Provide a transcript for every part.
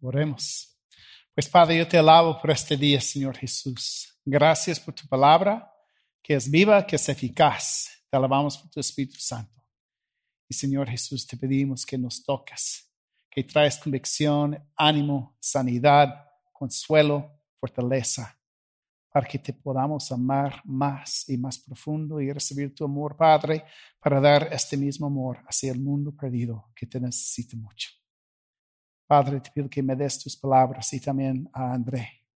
Oremos. Pues Padre, yo te alabo por este día, Señor Jesús. Gracias por tu palabra, que es viva, que es eficaz. Te alabamos por tu Espíritu Santo. Y Señor Jesús, te pedimos que nos toques, que traes convicción, ánimo, sanidad, consuelo, fortaleza, para que te podamos amar más y más profundo y recibir tu amor, Padre, para dar este mismo amor hacia el mundo perdido que te necesita mucho. Padre, te pido que me des tus palabras y también a André.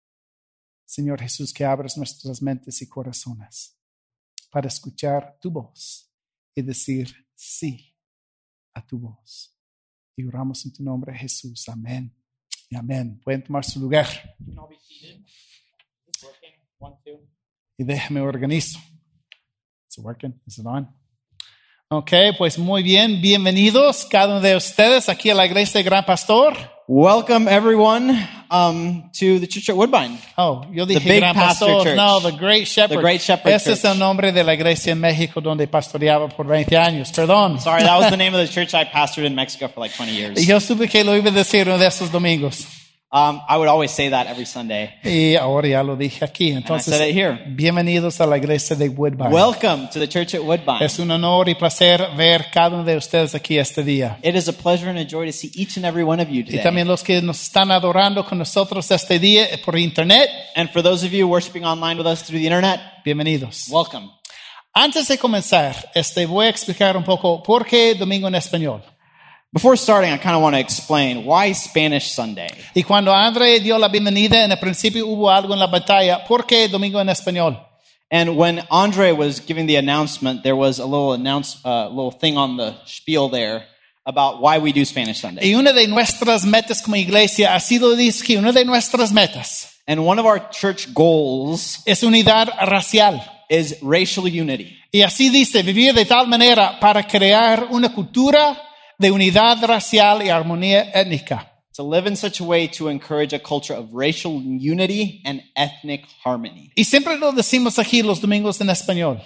Señor Jesús, que abras nuestras mentes y corazones para escuchar tu voz y decir sí a tu voz. Y oramos en tu nombre, Jesús. Amén. Y amén. Pueden tomar su lugar. Y déjame organizo. Is it working? Is it on? Ok, pues muy bien. Bienvenidos cada uno de ustedes aquí a la iglesia de Gran Pastor. Welcome everyone um, to the church at Woodbine. Oh, yo dije big Gran pastor Pastor. church. No, the Great Shepherd. The Great Shepherd Ese es el nombre de la iglesia en México donde pastoreaba por 20 años. Perdón. Sorry, that was the name of the church I pastored in Mexico for like 20 years. Y yo supe que lo iba a decir uno de esos domingos. Um, I would always say that every Sunday. Y ahora ya lo dije aquí. And I said it here. bienvenidos a la iglesia de Woodbine. Welcome to the church at Woodbine. Es un honor y placer ver cada uno de ustedes aquí este día. It is a pleasure and a joy to see each and every one of you Y today. también los que nos están adorando con nosotros este día por internet, And for those of you worshiping online with us through the internet, bienvenidos. welcome. Antes de comenzar, este, voy a explicar un poco por qué Domingo en Español. Before starting, I kind of want to explain why Spanish Sunday. Y cuando André dio la bienvenida, en el principio hubo algo en la batalla. ¿Por qué Domingo en Español? And when Andre was giving the announcement, there was a little announce, uh, little thing on the spiel there about why we do Spanish Sunday. Y una de nuestras metas como iglesia ha sido, que una de nuestras metas And one of our church goals es unidad racial. is racial unity. Y así dice, vivir de tal manera para crear una cultura de unidad racial y armonía étnica. To live in such a way to encourage a culture of racial unity and ethnic harmony. Y siempre lo decimos aquí los domingos en español.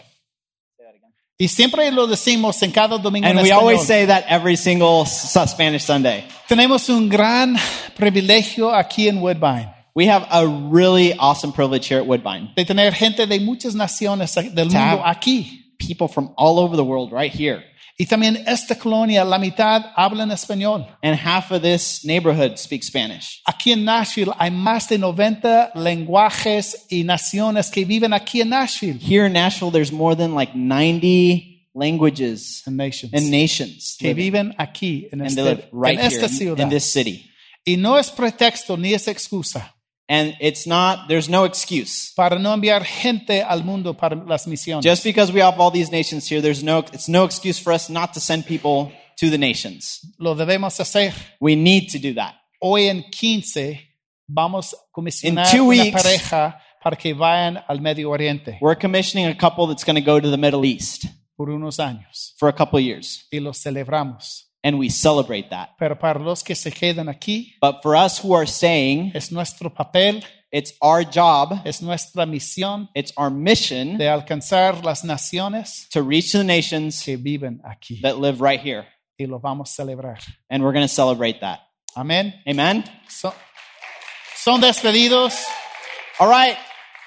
Y siempre lo decimos en cada domingo And en we español. always say that every single Spanish Sunday. Tenemos un gran privilegio aquí en Woodbine We have a really awesome privilege here at Woodbine. de tener gente de muchas naciones del To mundo aquí. People from all over the world right here. Y también esta colonia, la mitad hablan español. And half of this neighborhood speaks Spanish. Aquí en Nashville hay más de 90 lenguajes y naciones que viven aquí en Nashville. Here in Nashville, there's more than like 90 languages And nations. and nations que viven aquí en, este, right en here esta in, ciudad. in this city. Y no es pretexto ni es excusa And it's not, there's no excuse. para no enviar gente al mundo para las misiones. Just because we have all these nations here, there's no, it's no excuse for us not to send people to the nations. Lo debemos hacer. We need to do that. Hoy en 15 vamos a comisionar In two una weeks- pareja para que vayan al Medio Oriente We're commissioning a couple that's going to go to the Middle East por unos años for a couple years, y lo celebramos. And we celebrate that. Pero para los que se quedan aquí, But for us who are saying, es nuestro papel, it's our job, es nuestra misión it's our mission de alcanzar las naciones to reach the nations que viven aquí that live right here. y lo vamos a celebrar. And we're going to celebrate that. Amén. Amen? So- son despedidos. All right.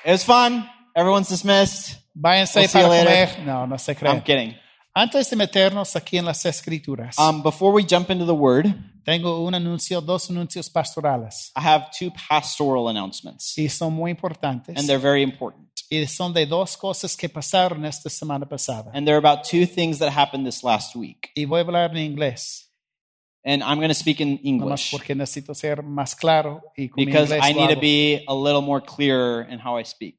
It was fun. Everyone's dismissed. Váyanse We'll para comer. No, no se I'm kidding. Antes de meternos aquí en las escrituras, Um, before we jump into the word, tengo un anuncio, dos anuncios pastorales. I have two pastoral announcements, Y son muy importantes. and they're very important. Y son de dos cosas que pasaron esta semana pasada. And they're about two things that happened this last week. Y voy a hablar en inglés, And I'm going to speak in English porque necesito ser más claro y con mi because I need to be a little more clear in how I speak.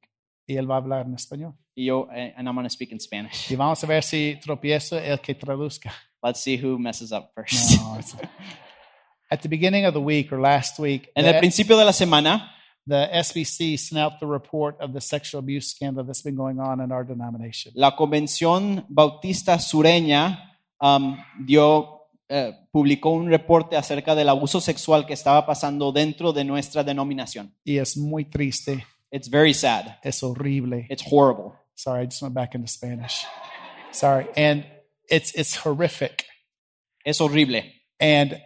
Y él va a hablar en español. Y yo- And I'm going to speak in Spanish. Y vamos a ver si tropiezo el que traduzca. Let's see who messes up first. No, At the beginning of the week or last week, En el the, principio de la semana, the SBC sent out the report of the sexual abuse scandal that's been going on in our denomination. la Convención Bautista Sureña um, dio, eh, publicó un reporte acerca del abuso sexual que estaba pasando dentro de nuestra denominación. Y es muy triste, It's very sad. es horrible. It's horrible. Sorry, I just went back into Spanish. Sorry. And it's, it's horrific. Es horrible. And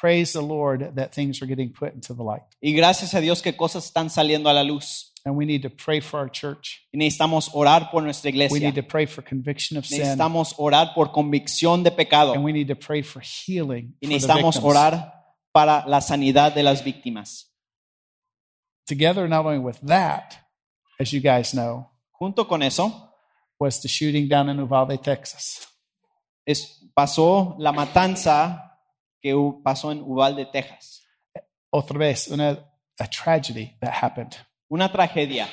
praise the Lord that things are getting put into the light. Y gracias a Dios que cosas están saliendo a la luz. And we need to pray for our church. Y necesitamos orar por nuestra We iglesia. need to pray for conviction of sin. Necesitamos orar por convicción de pecado. And we need to pray for healing Y necesitamos orar para la sanidad de las víctimas. Together, not only with that, as you guys know, Junto con eso, was the shooting down in Uvalde, Texas. es- pasó la matanza que pasó en Uvalde, Texas. Otra vez, una a tragedy that happened. Una tragedia.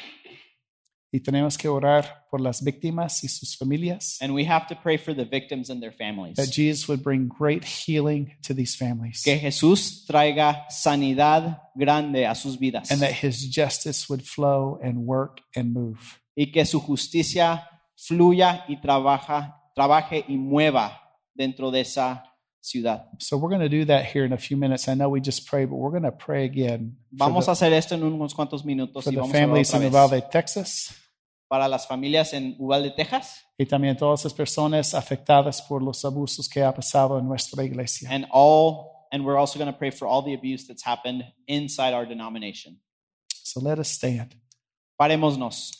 Y tenemos que orar por las víctimas y sus familias. And we have to pray for the victims and their families. That Jesus would bring great healing to these families. Que Jesús traiga sanidad grande a sus vidas. And that his justice would flow and work and move. y que su justicia fluya y trabaja, trabaje y mueva dentro de esa ciudad. So we're going to do that here in a few minutes. I know we just prayed, but we're going to pray again Vamos the, a hacer esto en unos cuantos minutos for y the vamos a families otra in. Uvalde, Texas. Para las familias en Uvalde, Texas, Y también todas las personas afectadas por los abusos que ha pasado en nuestra iglesia. and all, and we're also going to pray for all the abuse that's happened inside our denomination. So let us stand. Parémonos.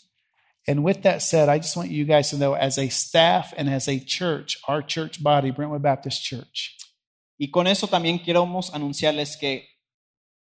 And with that said, I just want you guys to know as a staff and as a church, our church body, Brentwood Baptist Church, Y con eso también queremos anunciarles que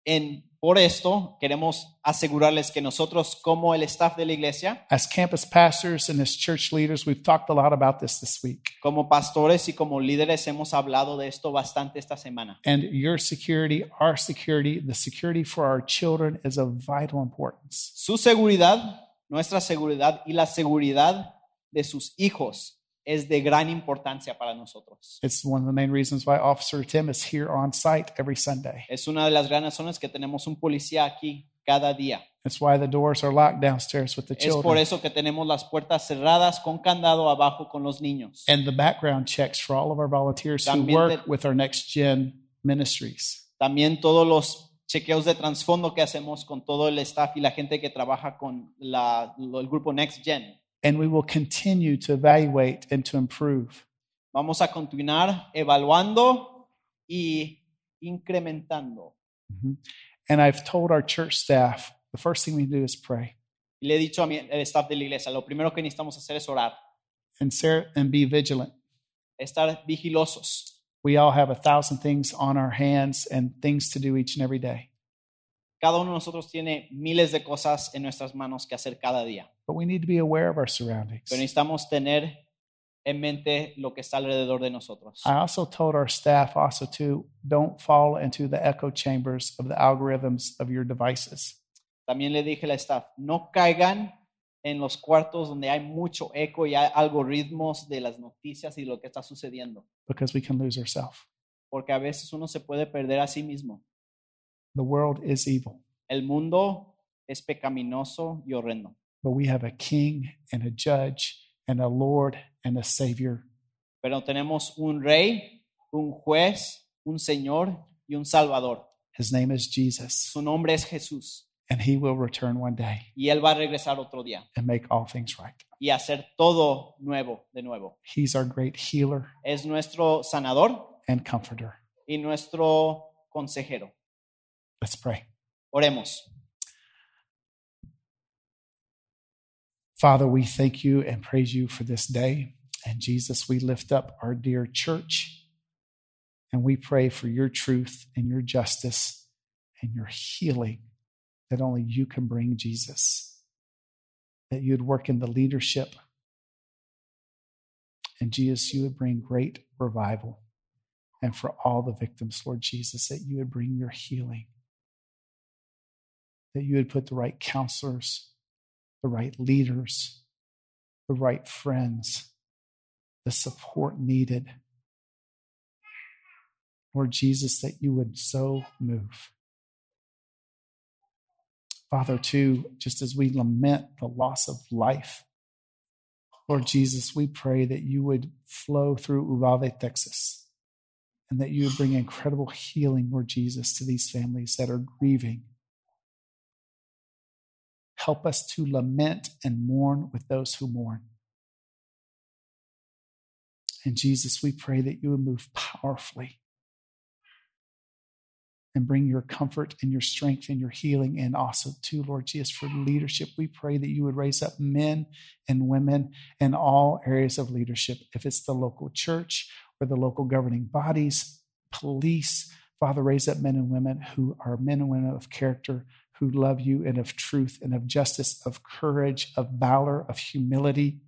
en, por esto queremos asegurarles que nosotros como el staff de la iglesia as campus pastors and as church leaders, we've talked a lot about this this week. Como pastores y como líderes hemos hablado de esto bastante esta semana. And your security, our security, the security for our children is of vital importance. Su seguridad, nuestra seguridad y la seguridad de sus hijos es de gran importancia para nosotros. It's one of the main reasons why Officer Tim is here on site every Sunday. Es una de las grandes razones que tenemos un policía aquí cada día. It's why the doors are locked downstairs with the Es por children. eso que tenemos las puertas cerradas con candado abajo con los niños. And the background checks for all of our volunteers who También work te- with our next gen ministries. También todos los chequeos de trasfondo que hacemos con todo el staff y la gente que trabaja con la- el grupo Next Gen. And we will continue to evaluate and to improve. Vamos a continuar evaluando y incrementando. Mhm. And I've told our church staff the first thing we do is pray Y le he dicho a mi el staff de la iglesia, lo primero que necesitamos hacer es orar, and, ser, and be vigilant. estar vigilosos. We all have a thousand things on our hands and things to do each and every day. Cada uno de nosotros tiene miles de cosas en nuestras manos que hacer cada día, But we need to be aware of our surroundings. pero necesitamos tener en mente lo que está alrededor de nosotros. I also told our staff also to don't fall into the echo chambers of the algorithms of your devices. También le dije al staff, no caigan en los cuartos donde hay mucho eco y hay algoritmos de las noticias y lo que está sucediendo, because we can lose ourselves. porque a veces uno se puede perder a sí mismo. The world is evil, El mundo es pecaminoso y horrendo, but we have a king and a judge and a Lord and a Savior. pero tenemos un rey, un juez, un señor y un salvador. His name is Jesus, Su nombre es Jesús and he will return one day y él va a regresar otro día and make all things right. y hacer todo nuevo de nuevo. He's our great healer Es nuestro sanador and comforter. y nuestro consejero. Let's pray. Oremos. Father, we thank you and praise you for this day. And Jesus, we lift up our dear church and we pray for your truth and your justice and your healing that only you can bring, Jesus. That you'd work in the leadership. And Jesus, you would bring great revival. And for all the victims, Lord Jesus, that you would bring your healing. That you would put the right counselors, the right leaders, the right friends, the support needed. Lord Jesus, that you would so move. Father, too, just as we lament the loss of life, Lord Jesus, we pray that you would flow through Uvalde, Texas, and that you would bring incredible healing, Lord Jesus, to these families that are grieving. Help us to lament and mourn with those who mourn. And Jesus, we pray that you would move powerfully and bring your comfort and your strength and your healing and also too lord jesus for leadership we pray that you would raise up men and women in all areas of leadership if it's the local church or the local governing bodies police father raise up men and women who are men and women of character who love you and of truth and of justice of courage of valor of humility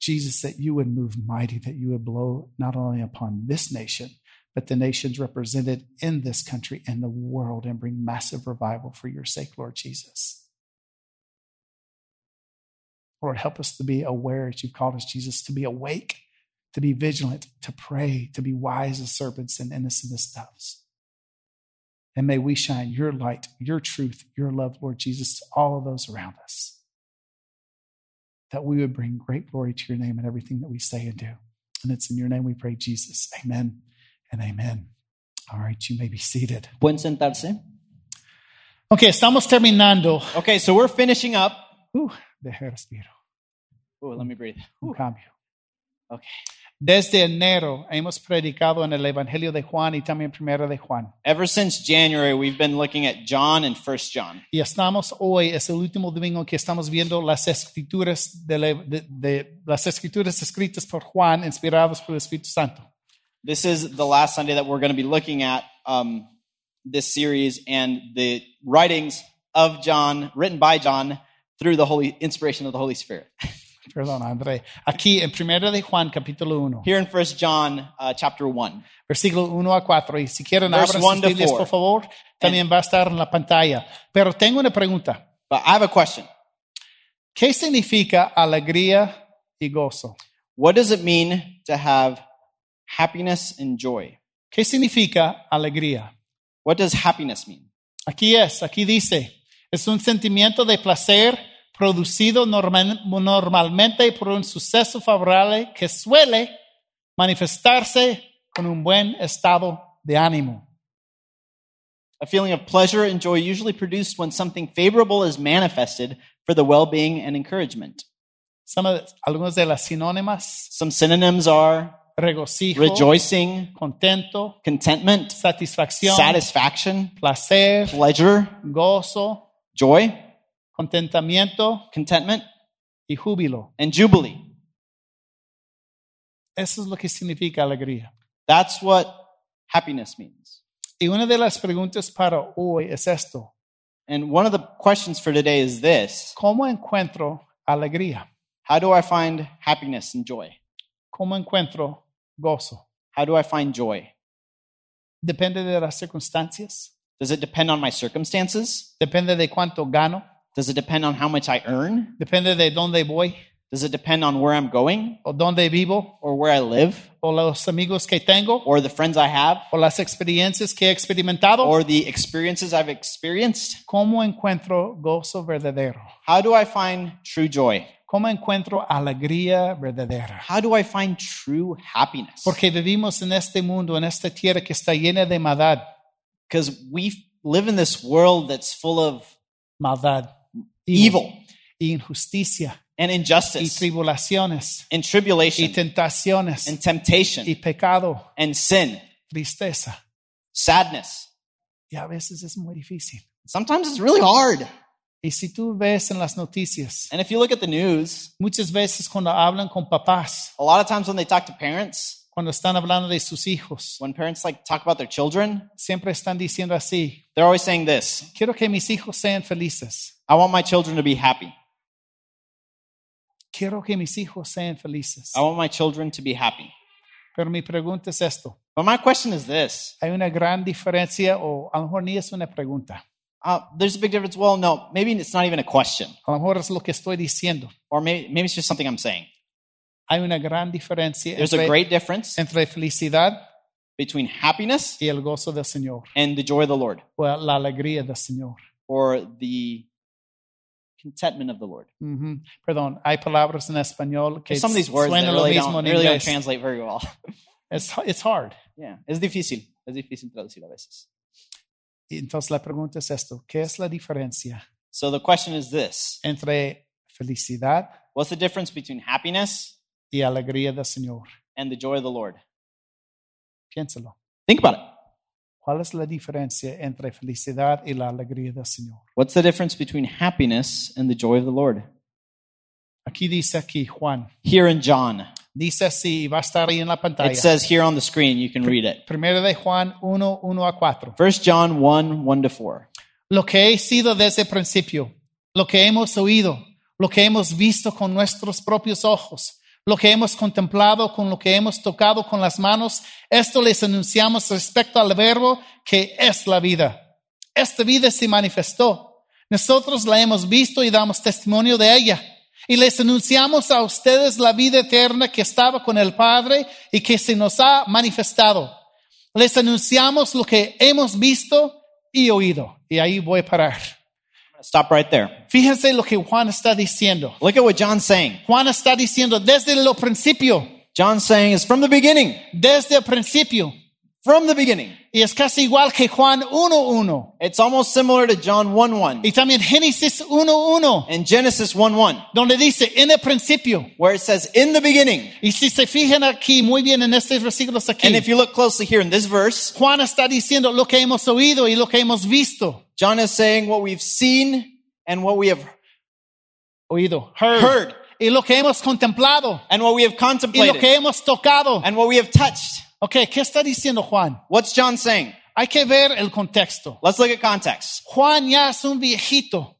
jesus that you would move mighty that you would blow not only upon this nation but the nations represented in this country and the world and bring massive revival for your sake, Lord Jesus. Lord, help us to be aware as you've called us, Jesus, to be awake, to be vigilant, to pray, to be wise as serpents and innocent as doves. And may we shine your light, your truth, your love, Lord Jesus, to all of those around us. That we would bring great glory to your name in everything that we say and do. And it's in your name we pray, Jesus. Amen and amen. All right, you may be seated. Pueden sentarse. Ok, estamos terminando. Okay, so we're finishing up. Uh, deje respiro. Oh, let me breathe. Un cambio. Okay. Desde enero hemos predicado en el Evangelio de Juan y también Primero de Juan. Ever since January, we've been looking at John and First John. Y estamos hoy, es el último domingo que estamos viendo las escrituras, de, de- de- las escrituras escritas por Juan, inspiradas por el Espíritu Santo. This is the last Sunday that we're going to be looking at um, this series and the writings of John, written by John through the Holy inspiration of the Holy Spirit. Perdón, André. Aquí en Primero de Juan, capítulo 1, Here in First John, uh, chapter one. versículo 1 a 4. Y si quieren, abran sus Biblias, por favor. También va a estar en la pantalla. Pero tengo una pregunta. But I have a question. ¿Qué significa alegría y gozo? What does it mean to have happiness and joy? ¿Qué significa alegría? What does happiness mean? Aquí es, aquí dice, es un sentimiento de placer producido normal- normalmente por un suceso favorable que suele manifestarse con un buen estado de ánimo. A feeling of pleasure and joy usually produced when something favorable is manifested for the well-being and encouragement. Some of- algunas de las sinónimas, Some synonyms are regocijo, rejoicing, contento, contentment, satisfacción, satisfaction, placer, pleasure, gozo, joy, contentamiento contentment, y júbilo. and jubilee. Eso es lo que significa alegría. That's what happiness means. Y una de las preguntas para hoy es esto. And one of the questions for today is this ¿Cómo encuentro alegría? How do I find happiness and joy? ¿Cómo encuentro gozo? How do I find joy? Depende de las circunstancias, Does it depend on my circumstances? depende de cuánto gano, Does it depend on how much I earn? depende de dónde voy Does it depend on where I'm going o dónde vivo or where I live o los amigos que tengo or the friends I have o las experiencias que he experimentado. or the experiences I've experienced? ¿Cómo encuentro gozo verdadero? How do I find true joy? ¿Cómo encuentro alegría verdadera? How do I find true happiness? Porque vivimos en este mundo, en esta tierra que está llena de maldad, Because we live in this world that's full of maldad, evil. Y injusticia, and y injustice tribulaciones, and y tentaciones, and temptation. Y pecado, and sin, tristeza. sadness. Y a veces es muy difícil. Sometimes it's really hard. Y si tú ves en las noticias, And if you look at the news, muchas veces cuando hablan con papás, a lot of times when they talk to parents, cuando están hablando de sus hijos, when parents like talk about their children, siempre están diciendo así, they're always saying this. Quiero que mis hijos sean felices, I want my children to be happy. quiero que mis hijos sean felices. I want my children to be happy. Pero mi pregunta es esto, But my question is this hay una gran diferencia o a lo mejor ni es una pregunta, uh, there's a big difference. Well, no, maybe it's not even a question, a lo mejor es lo que estoy diciendo. or maybe, maybe it's just something I'm saying. Hay una gran diferencia There's a great difference entre felicidad between happiness y el gozo del Señor, and the joy of the Lord, o la alegría del Señor. or the contentment of the Lord. Ujú. Perdón, hay palabras en español que Some of these words that really, don't, really don't translate very well. It's, it's hard. yeah, es difícil. Es difícil traducir a veces. Entonces la pregunta es esto, ¿qué es la diferencia So the question is this entre felicidad What's the difference between happiness y alegría del Señor? and the joy of the Lord? Piénsalo. Think about it. ¿Cuál es la diferencia entre felicidad y la alegría del Señor? What's the difference between happiness and the joy of the Lord? Aquí dice aquí Juan. Here in John, Dice así, va a estar ahí en la pantalla. it says here on the screen, you can read it. Primero de Juan 1, 1 a 4. 1 John 1 1 to 4. Lo que he sido desde el principio, lo que hemos oído, lo que hemos visto con nuestros propios ojos, lo que hemos contemplado con lo que hemos tocado con las manos, esto les anunciamos respecto al verbo que es la vida. Esta vida se manifestó. Nosotros la hemos visto y damos testimonio de ella. Y les anunciamos a ustedes la vida eterna que estaba con el Padre y que se nos ha manifestado. Les anunciamos lo que hemos visto y oído. Y ahí voy a parar. Stop right there. Fíjense lo que Juan está diciendo. Look at what John's saying. Juan está diciendo desde lo principio, John's saying is from the beginning. desde el principio. From the beginning. Y es casi igual que Juan 1.1. It's almost similar to John 1 1 Y también Génesis 1.1, and Genesis 1 1, donde dice en el principio. where it says, In the beginning. Y si se fijan aquí, muy bien en estos versículos aquí, And if you look closely here in this verse, Juan está diciendo lo que hemos oído y lo que hemos visto. John is saying what we've seen and what we have Oído, heard. heard Y lo que hemos contemplado. and what we have Y lo contemplated que hemos tocado. and what we have touched. Ok, ¿qué está diciendo Juan? What's John saying? Hay que ver el contexto. Let's look at context. Juan ya es un viejito.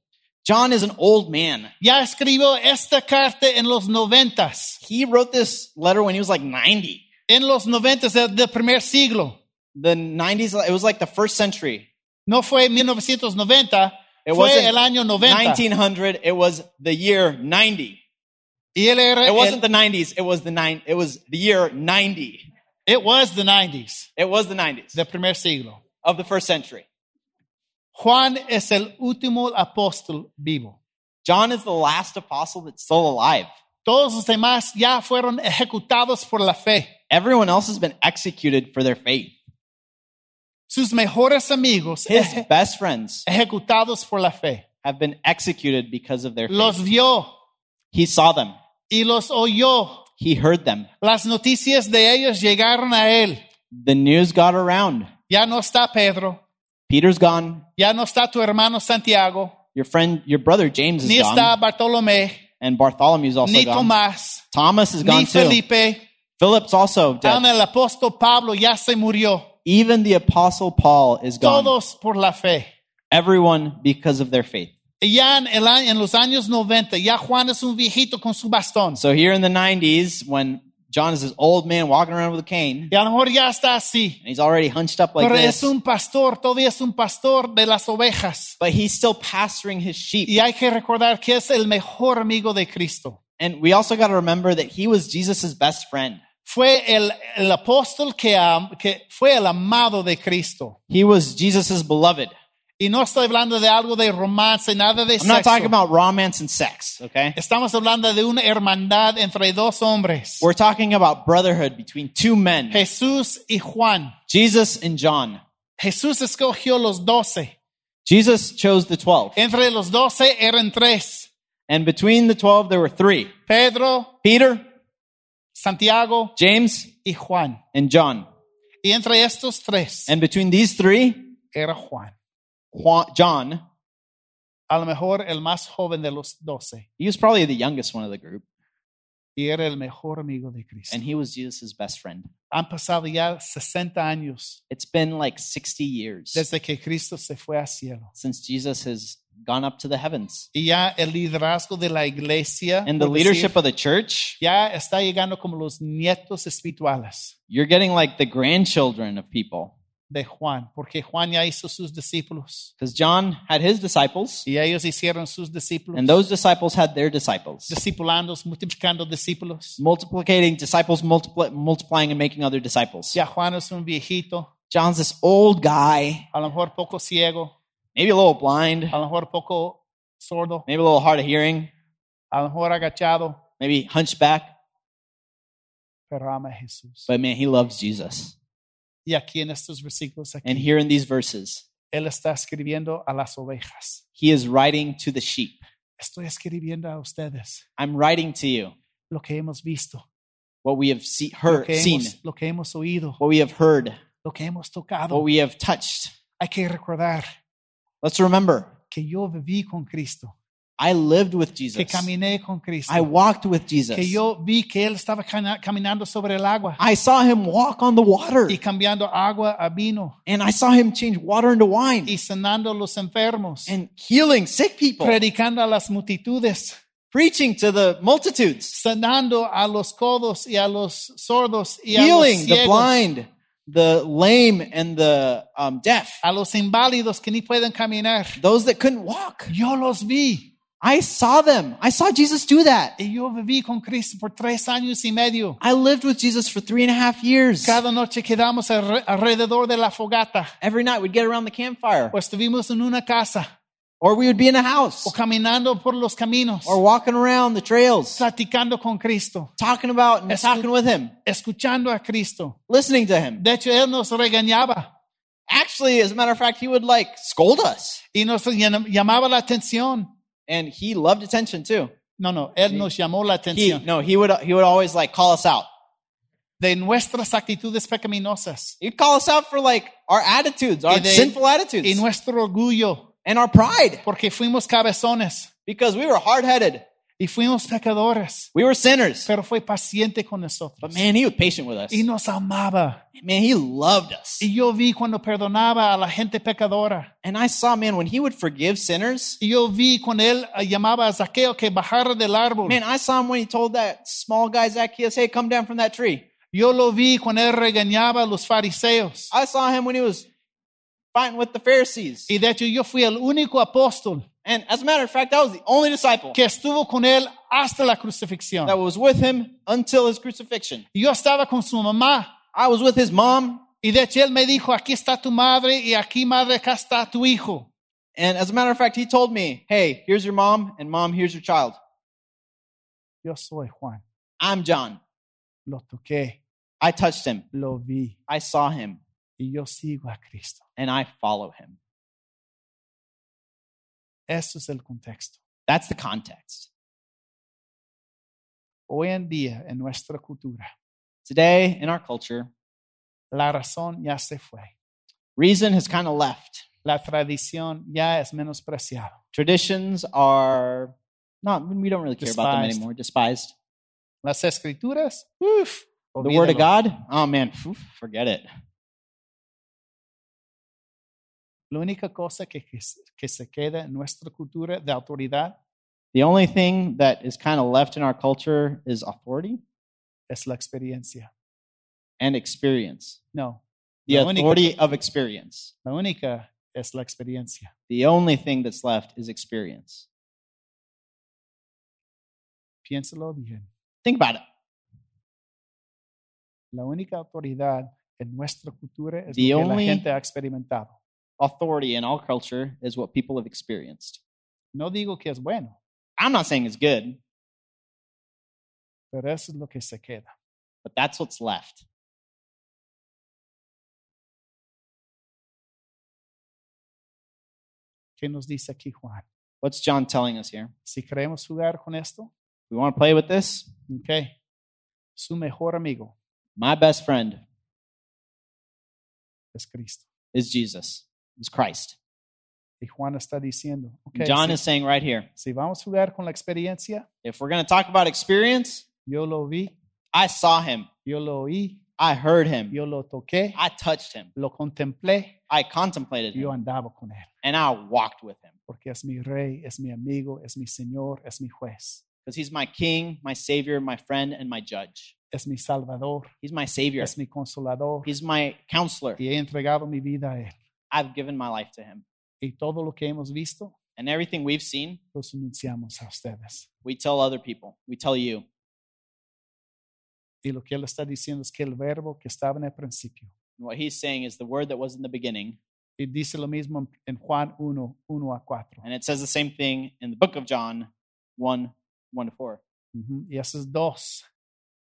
John is an old man. Ya escribió esta carta en los noventas. He wrote this letter when he was like 90. En los noventas del primer siglo. The 90s, it was like the first century. No fue 1990, It fue wasn't el año 90. 1900, it was the year 90. Y él era, It wasn't el- the 90s, it was the nine, it was the year 90. it was the 90s, It was the 90s del primer siglo. of the first century. Juan es el último apóstol vivo. John is the last apostle that's still alive. Todos los demás ya fueron ejecutados por la fe. Everyone else has been executed for their faith. Sus mejores amigos His best friends ejecutados por la fe. have been executed because of their Los faith. vio He saw them. y los oyó. He heard them. Las noticias de ellos llegaron a él. The news got around. Ya no está Pedro, Peter's gone. ya no está tu hermano Santiago, Your friend, your brother James is ni está gone. Bartolomé, And Bartholomew's also ni gone. Tomás, Thomas is ni gone too. Felipe. Philip's also dead. Aún el apóstol Pablo ya se murió. Even the apostle Paul is gone. Todos por la fe. Everyone because of their faith. Ya en, el en los años 90, ya Juan es un viejito con su bastón. So here in the 90s, when John is this old man walking around with a cane, Y a lo mejor ya está así. and he's already hunched up like Pero this, es un pastor, todavía es un pastor de las ovejas. but he's still pastoring his sheep. Y hay que recordar que es el mejor amigo de Cristo. And we also got to remember that he was Jesus' best friend. Fue el, el apóstol que, que fue el amado de Cristo. He was Jesus' beloved. Y no estoy hablando de algo de romance, nada de I'm not sexo. talking about romance and sex, okay? Estamos hablando de una hermandad entre dos hombres. We're talking about brotherhood between two men, Jesús y Juan. Jesus and John. Jesús escogió los doce. Jesus chose the 12. Entre los doce eran tres. And between the 12, there were three Pedro, Peter, Santiago James, y Juan. and John. Y entre estos tres And between these three, era Juan. Juan, John, A lo mejor el más joven de los doce. he was probably the youngest one of the group, Y era el mejor amigo de Cristo. and he was Jesus' best friend. Han pasado ya 60 años It's been like 60 years desde que Cristo se fue al cielo. since Jesus has gone up to the heavens. Y ya el liderazgo de la iglesia And the leadership decir, of the church, ya está llegando como los nietos espirituales you're getting like the grandchildren of people. de Juan, porque Juan ya hizo sus discípulos Because John had his disciples, y ellos hicieron sus discípulos, and those disciples had their disciples. discipulando, multiplicando discípulos. Multiplicating disciples, multiply, multiplying and making other disciples. Ya Juan es un viejito, John's this old guy, a lo mejor poco ciego, maybe a little blind, a lo mejor poco sordo, maybe a little hard of hearing, a lo mejor agachado, maybe hunchback, pero ama Jesús. but man, he loves Jesus. Y aquí en estos versículos, aquí, And here in these verses, Él está escribiendo a las ovejas. he is writing to the sheep. Estoy escribiendo a ustedes I'm writing to you lo que hemos visto, what we have see, lo heard, que seen, hemos, lo que hemos oído, what we have heard, lo que hemos what we have touched. Hay que recordar Let's remember, que yo viví con Cristo, I lived with que Jesus. caminé con Cristo, I walked with Jesus. que yo vi que Él estaba caminando sobre el agua I saw him walk on the water. y cambiando agua a vino And I saw him change water into wine y sanando los enfermos, and healing sick people, predicando a las multitudes, preaching to the multitudes, sanando a los codos y a los sordos y a los healing the blind, the lame, and the um, deaf, a los inválidos que ni pueden caminar. those that couldn't walk. Yo los vi I saw them. I saw Jesus do that. y yo viví con Cristo por tres años y medio. I lived with Jesus for three and a half years. Cada noche quedamos alrededor de la fogata Every night we'd get around the campfire, o estuvimos en una casa or we would be in a house, o caminando por los caminos, or walking around the trails, platicando con Cristo, talking about and Escu- talking with him, escuchando a Cristo. listening to him. De hecho, Él nos regañaba Actually, as a matter of fact, he would like scold us. y nos llam- llamaba la atención. And he loved attention too. No, no, Él nos llamó la He, atención no, he would, he would always like call us out. de nuestras actitudes pecaminosas He'd call us out for like our attitudes, our de- sinful y attitudes, nuestro orgullo, and our pride, porque fuimos cabezones because we were hard headed. y fuimos pecadores, We were sinners. pero fue paciente con nosotros. But man, he was patient with us. y nos amaba. Man, he loved us. Y yo vi cuando perdonaba a la gente pecadora. And I saw, man, when he would forgive sinners, Y yo vi cuando él eh, llamaba a Zaqueo que bajara del árbol. man, I saw him when he told that small guy Zacchaeus, hey, come down from that tree. Yo lo vi cuando él regañaba a los fariseos. I saw him when he was fighting with the Pharisees. Y de hecho yo fui el único apóstol And as a matter of fact, I was the only disciple que estuvo con él hasta la crucifixión. that was with him until his crucifixion. Y Yo estaba con su mamá. I was with his mom, Y de hecho él me dijo, aquí está tu madre y aquí madre, acá está tu hijo. and as a matter of fact, he told me, hey, here's your mom, and mom, here's your child. Yo soy Juan. I'm John. Lo toqué, I touched him. lo vi I saw him, y yo sigo a Cristo. and I follow him. Eso es el contexto. That's the context. Hoy en día, en nuestra cultura, Today, in our culture, la razón ya se fue. reason has kind of left. La tradición ya es menospreciado. Traditions are not, we don't really care about them anymore, despised. Las escrituras, uf, The word of. God, oh man, phew, forget it. La única cosa que, que, se- que se queda en nuestra cultura de autoridad The only thing that is kind of left in our culture is authority es la experiencia. and experience. No, The La única- authority of experience. la única es la experiencia. The only thing that's left is experience. Piénsalo bien. Think about it. La única autoridad en nuestra cultura es The lo que la gente ha experimentado. Authority in all culture is what people have experienced. No digo que es bueno, I'm not saying it's good, pero eso es lo que se queda. but that's what's left. ¿Qué nos dice aquí Juan? What's John telling us here? Si queremos jugar con esto, We want to play with this? ok. Su mejor amigo My best friend es Cristo. is Jesus, is Christ. Y Juan está diciendo, ok, John si, is saying right here si vamos a jugar con la experiencia, if we're going to talk about experience, yo lo vi, I saw him, yo lo oí, I heard him, yo lo toqué, I touched him, lo contemplé, I contemplated yo him, andaba con él. and I walked with him Porque es mi rey, es mi amigo, es mi señor, es mi juez, because he's my king, my savior, my friend, and my judge. es mi salvador, He's my savior, es mi consolador. he's my counselor. Y he entregado mi vida a él. I've given my life to him. Y todo lo que hemos visto, And everything we've seen, los anunciamos a ustedes. we tell other people, we tell you. Y lo que él está diciendo es que el verbo que estaba en el principio, And what he's saying is the word that was in the beginning. y dice lo mismo en- Juan 1, 1 a 4. And it says the same thing in the book of John 1 1 to 4. Ujú. Y esas dos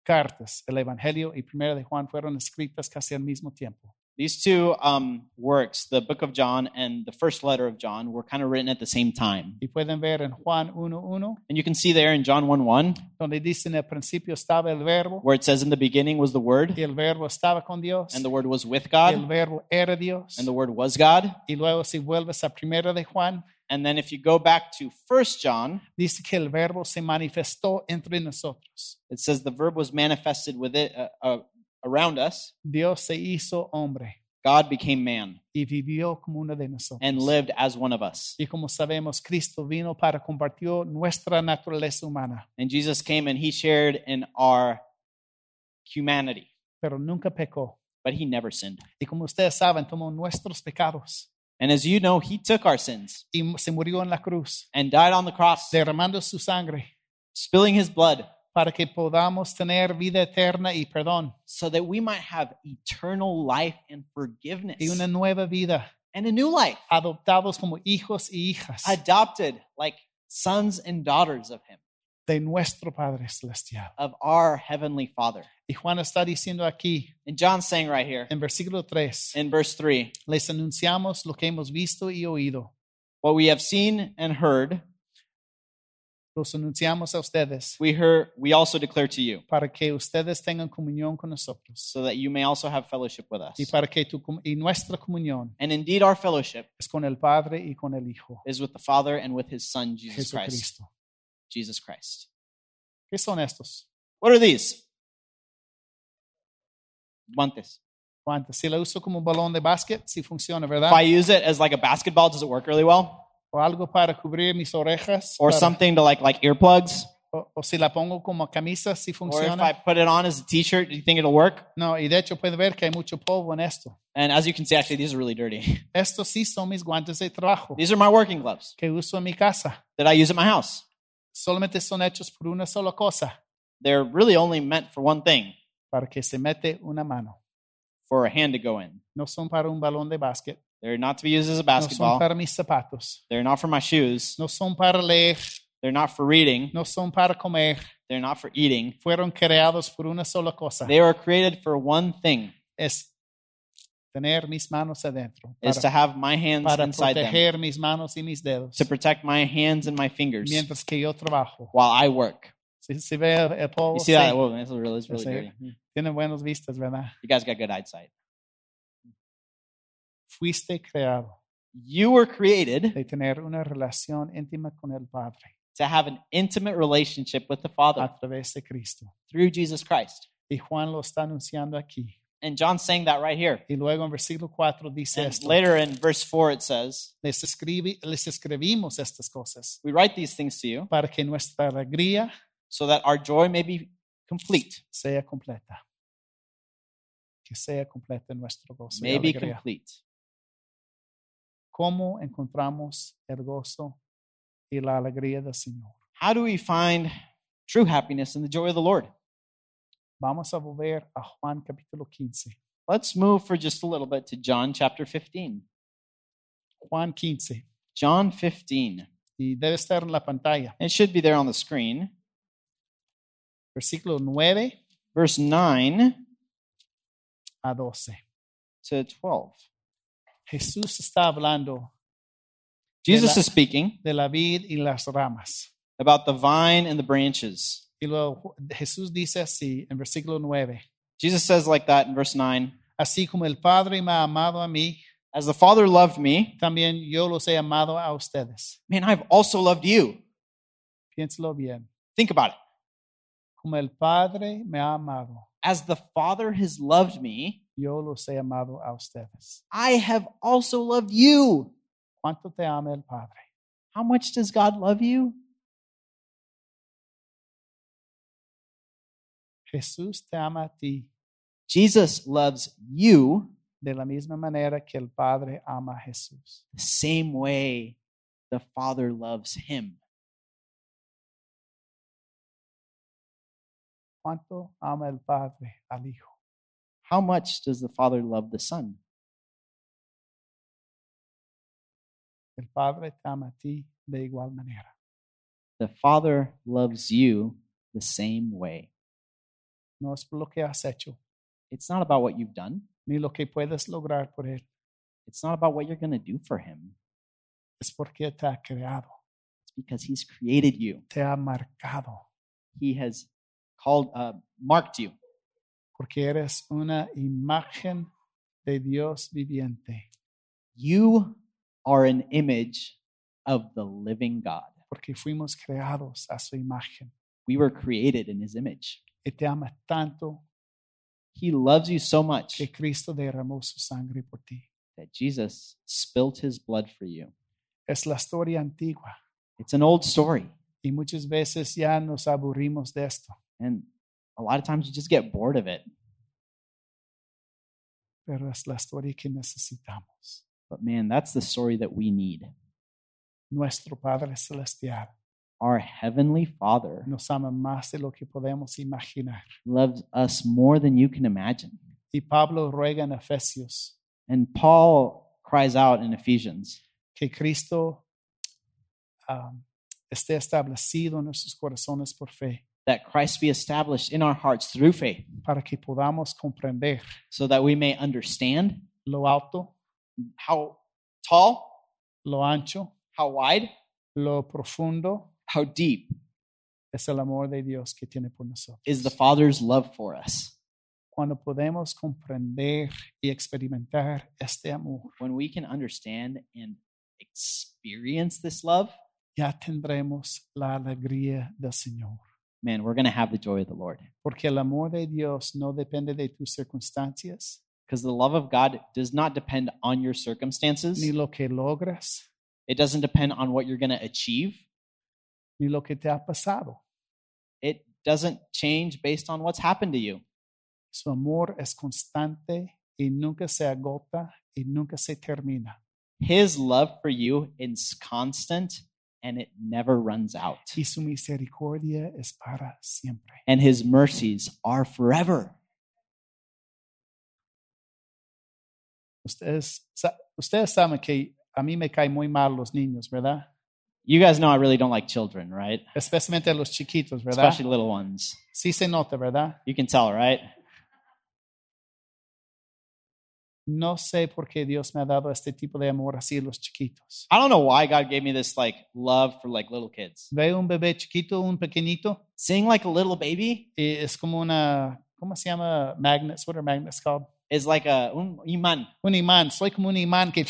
cartas, el Evangelio y Primera de Juan, fueron escritas casi al mismo tiempo. These two um, works, the book of John and the first letter of John, were kind of written at the same time. Y pueden ver en Juan 1.1, And you can see there in John 1 1, donde dice en el principio estaba el verbo, where it says, In the beginning was the Word, y el verbo estaba con Dios, and the Word was with y el God, verbo era Dios. and the Word was God. Y luego si vuelves a primera de Juan, And then if you go back to First John, dice que el verbo se manifestó entre nosotros. it says the verb was manifested with it uh, uh, around us. Dios se hizo hombre God became man y vivió como uno de nosotros. and lived as one of us. Y como sabemos, Cristo vino para compartir nuestra naturaleza humana, And Jesus came and he shared in our humanity, pero nunca pecó. but he never sinned. Y como ustedes saben, tomó nuestros pecados And as you know, he took our sins y se murió en la cruz, and died on the cross, derramando su sangre spilling his blood para que podamos tener vida eterna y perdón. So that we might have eternal life and forgiveness. Y una nueva vida, and a new life, adoptados como hijos y hijas. Adopted like sons and daughters of him, de nuestro Padre Celestial. of our heavenly Father. Y Juan está diciendo aquí, And John's saying right here. en versículo 3, in verse 3 les anunciamos lo que hemos visto y oído. what we have seen and heard, Los anunciamos a ustedes we heard we also declare to you, para que ustedes tengan comunión con nosotros so that you may also have fellowship with us. y para que tu, y nuestra comunión And indeed, our fellowship es con el Padre y con el Hijo, is with the Father and with his Son, Jesus Christ. Jesus Christ. ¿Qué son estos? What are these? Guantes. ¿Cuántos? Si la uso como un balón de básquet, sí funciona, ¿verdad? If I use it as like a basketball, does it work really well? O algo para cubrir mis orejas. Or para- something to like like earplugs? o, o si la pongo como camisa, sí Or if funciona. I put it on as a t-shirt, do you think it'll work? No, y de hecho puede ver que hay mucho polvo en esto. And as you can see, actually, these are really dirty. Estos sí son mis guantes de trabajo These are my working gloves que uso en mi casa. that I use at my house. Solamente son hechos por una sola cosa, They're really only meant for one thing, para que se mete una mano. for a hand to go in. No son para un balón de básquet. They're not to be used as a No son basketball. para mis zapatos. They're not for my shoes. No son para leer. They're not for reading. No son para comer. They're not for eating. Fueron creados por una sola cosa. They were created for one thing, Es tener mis manos adentro. is to have my hands para inside them, proteger mis manos y mis dedos. to protect my hands and my fingers Mientras que yo trabajo. while I work. Si, si ve el, polvo, You see sí, that? Whoa, that's really, it's really Sí. dirty. Hmm. tiene buenas vistas, ¿verdad? You guys got good eyesight. Fuiste creado You were created de tener una relación íntima con el Padre to have an intimate relationship with the Father a través de Cristo. through Jesus Christ. Y Juan lo está anunciando aquí. And John's saying that right here. Y luego en versículo 4 dice And esto. later in verse 4, it says, Les, escribi- les escribimos estas cosas We write these things to you para que nuestra alegría so that our joy may be complete, sea completa. Que sea completa nuestro gozo may be complete. ¿Cómo encontramos el gozo y la alegría del Señor? How do we find true happiness in the joy of the Lord? Vamos a volver a Juan capítulo 15. Let's move for just a little bit to John chapter 15. Juan 15. John 15. Y debe estar en la pantalla. It should be there on the screen. Versículo 9 Verse 9 a 12. to 12. Jesús está hablando Jesus la- is speaking de la vid y las ramas. about the vine and the branches. Y luego Jesús dice así en versículo 9. Jesus says like that in verse 9 Así como el Padre me ha amado a mí, As the Father loved me, también yo los he amado a ustedes. man, I've also loved you. Piénselo bien. Think about it. Como el Padre me ha amado, As the Father has loved me, yo los he amado a ustedes. I have also loved you. ¿Cuánto te ama el Padre? How much does God love you? Jesús te ama a ti Jesus loves you de la misma manera que el Padre ama a Jesús. the same way the Father loves him. ¿Cuánto ama el Padre al Hijo? How much does the Father love the Son? El Padre te ama a ti de igual manera. The Father loves you the same way. No es por lo que has hecho, It's not about what you've done, ni lo que puedes lograr por Él. It's not about what you're going to do for him. Es porque te ha creado, It's because he's created you. te ha marcado, He has called, uh, marked you. Porque eres una imagen de Dios viviente, You are an image of the living God. porque fuimos creados a su imagen. We were created in his image. Y te ama tanto He loves you so much que Cristo derramó su sangre por ti. that Jesus spilt his blood for you. Es la historia antigua It's an old story. y muchas veces ya nos aburrimos de esto, And a lot of times you just get bored of it. pero es la historia que necesitamos. But man, that's the story that we need. Nuestro Padre Celestial Our Heavenly Father nos ama más de lo que podemos imaginar. loves us more than you can imagine. Y Pablo ruega en Efesios And Paul cries out in Ephesians que Cristo um, esté establecido en nuestros corazones por fe, that Christ be established in our hearts through faith para que podamos comprender so that we may understand lo alto, how tall, lo ancho, how wide, lo profundo how deep es el amor de Dios que tiene por nosotros. is the Father's love for us. Cuando podemos comprender y experimentar este amor, When we can understand and experience this love, ya tendremos la alegría del Señor. Man, we're going to have the joy of the Lord. Porque el amor de Dios no depende de tus circunstancias, Because the love of God does not depend on your circumstances, ni lo que logras, it doesn't depend on what you're going to achieve, ni lo que te ha pasado. it doesn't change based on what's happened to you. Su amor es constante y nunca se agota y nunca se termina. His love for you is constant and it never runs out. Y su misericordia es para siempre. And his mercies are forever. Ustedes, ustedes saben que a mí me caen muy mal los niños, ¿verdad? You guys know I really don't like children, right? Especialmente los chiquitos, ¿verdad? Especially little ones. Sí se nota, ¿verdad? You can tell, right? No sé por qué Dios me ha dado este tipo de amor así los chiquitos. I don't know why God gave me this like love for like little kids. Veo un bebé chiquito, un pequeñito, Seeing like a little baby y es como una, ¿cómo se llama? Magnets, what are magnets called? is like a un imán. Un imán, soy como un imán que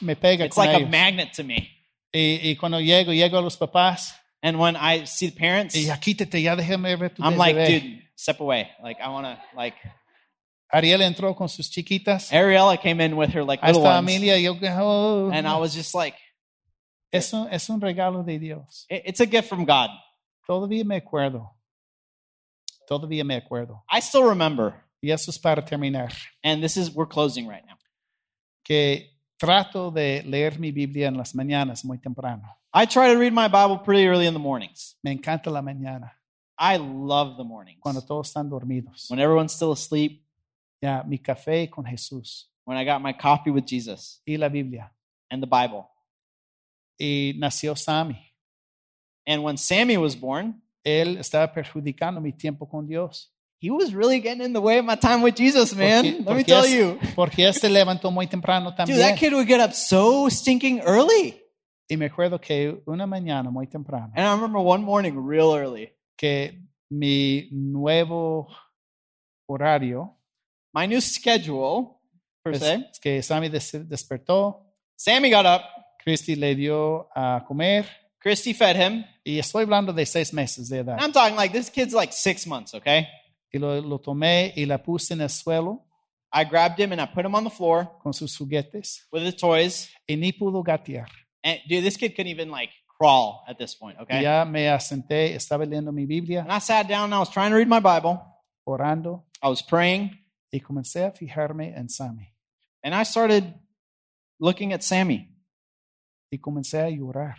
me pega It's con like a magnet to me. Y, y cuando llego, llego a los papás, And when I see the parents, y ya quítate, ya déjame ver tu I'm like, dude, step away. Like I want to like Ariel entró con sus chiquitas, Ariella came in with her like little ones, familia, y yo, oh, and I was just like, es, un, es un regalo de Dios. it- it's a gift from God. Todavía me acuerdo. Todavía me acuerdo. I still remember, Y eso es para terminar. and this is we're closing right now. Que trato de leer mi Biblia en las mañanas muy temprano. I try to read my Bible pretty early in the mornings. Me encanta la mañana, I love the mornings cuando todos están dormidos. when everyone's still asleep. Ya, mi café con Jesús When I got my coffee with Jesus y la Biblia. and the Bible. Y nació Sammy. And when Sammy was born, Él estaba perjudicando mi tiempo con Dios. he was really getting in the way of my time with Jesus, man. Porque- Let me tell es- you. Porque él se levantó muy temprano también. Dude, that kid would get up so stinking early. Y me acuerdo que una mañana muy temprano, And I remember one morning real early, que mi nuevo horario, my new schedule, per es, se, es que Sammy des- despertó, Sammy got up, Christy le dio a comer, Christy fed him. y estoy hablando de seis meses de edad. I'm talking like this kid's like six months, okay? Y lo, lo tomé y la puse en el suelo I grabbed him and I put him on the floor con sus juguetes with his toys. y ni pudo gatear. And dude, this kid couldn't even like crawl at this point, okay? ya me asenté, estaba leyendo mi Biblia, And I sat down and I was trying to read my Bible. orando, I was praying y comencé a fijarme en Sammy. and I started looking at Sammy. Y comencé a llorar.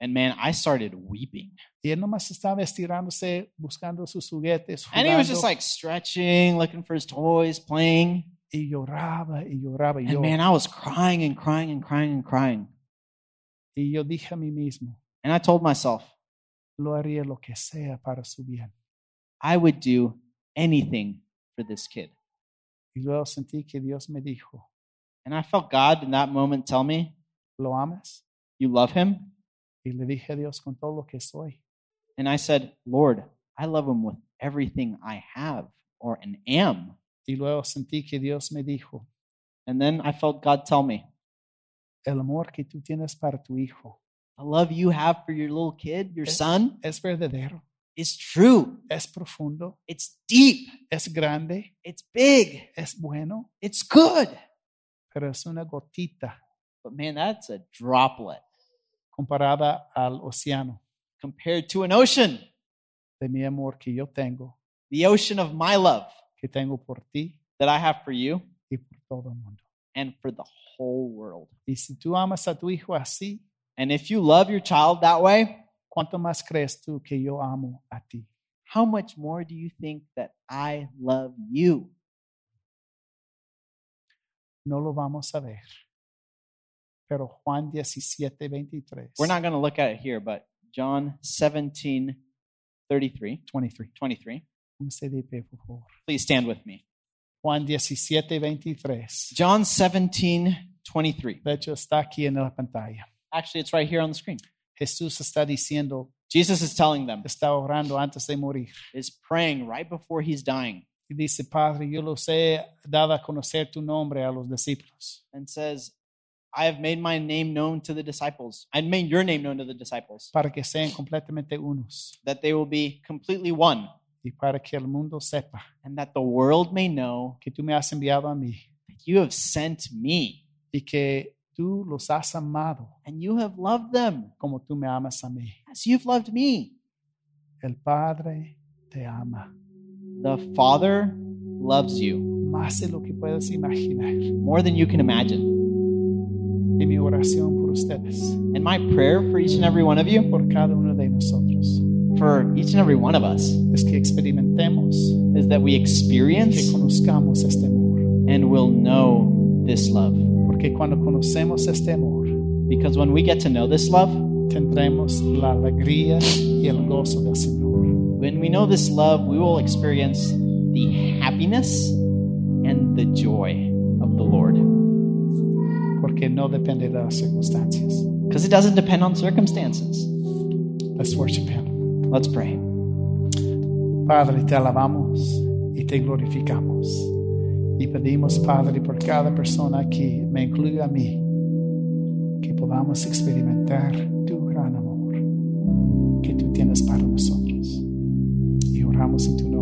And man, I started weeping. Y él nomás estaba estirándose, buscando sus juguetes, And he was just like stretching, looking for his toys, playing. y lloraba y lloraba. Y And yo, man, I was crying and crying and crying and crying. y yo dije a mí mismo, And I told myself, lo haría lo que sea para su bien. I would do anything for this kid. Y luego sentí que Dios me dijo, And I felt God in that moment tell me, ¿lo amas? You love him? Y le dije a Dios con todo lo que soy. And I said, Lord, I love him with everything I have or an am. Y luego sentí que Dios me dijo, And then I felt God tell me, el amor que tú tienes para tu hijo The love you have for your little kid, your Eh. son, es verdadero, is true. es profundo, It's deep. es grande, It's big. es bueno, It's good. pero es una gotita But man, that's a droplet comparada al océano compared to an ocean, de mi amor que yo tengo, the ocean of my love que tengo por ti that I have for you y por todo el mundo. and for the whole world. Y si tú amas a tu hijo así, And if you love your child that way, ¿cuánto más crees tú que yo amo a ti? how much more do you think that I love you? No lo vamos a ver. Pero Juan 17, 23. We're not going to look at it here, but John 17 33, 23. 23. Póngase por favor. Please stand with me. Juan 17, 23. John 17 23. De hecho, está aquí en la pantalla. Actually, it's right here on the screen. Jesús está diciendo, Jesus is telling them, está orando antes de morir. is praying right before he's dying, Y dice, Padre, yo los he dado a conocer tu nombre a los discípulos, and says, I have made my name known to the disciples. I made your name known to the disciples, para que sean completamente unos. That they will be completely one, y para que el mundo sepa and that the world may know que tú me has enviado a mí. that you have sent me, y que tú los has amado and you have loved them como tú me amas a mí. as you've loved me. El Padre te ama The Father loves you más de lo que puedes imaginar. more than you can imagine. Y mi oración por ustedes, And my prayer for each and every one of you, por cada uno de nosotros, for each and every one of us, es que experimentemos, is that we que experience conozcamos este amor. and will know this love. Porque cuando conocemos este amor, Because when we get to know this love, tendremos la alegría y el gozo del Señor. when we know this love, we will experience the happiness and the joy of the Lord. Porque no depende de las circunstancias. Because it doesn't depend on circumstances. Let's worship Him. Let's pray. Padre, te alabamos y te glorificamos. Y pedimos, Padre, por cada persona aquí, me incluye a mí, que podamos experimentar tu gran amor que tú tienes para nosotros. Y oramos en tu nombre.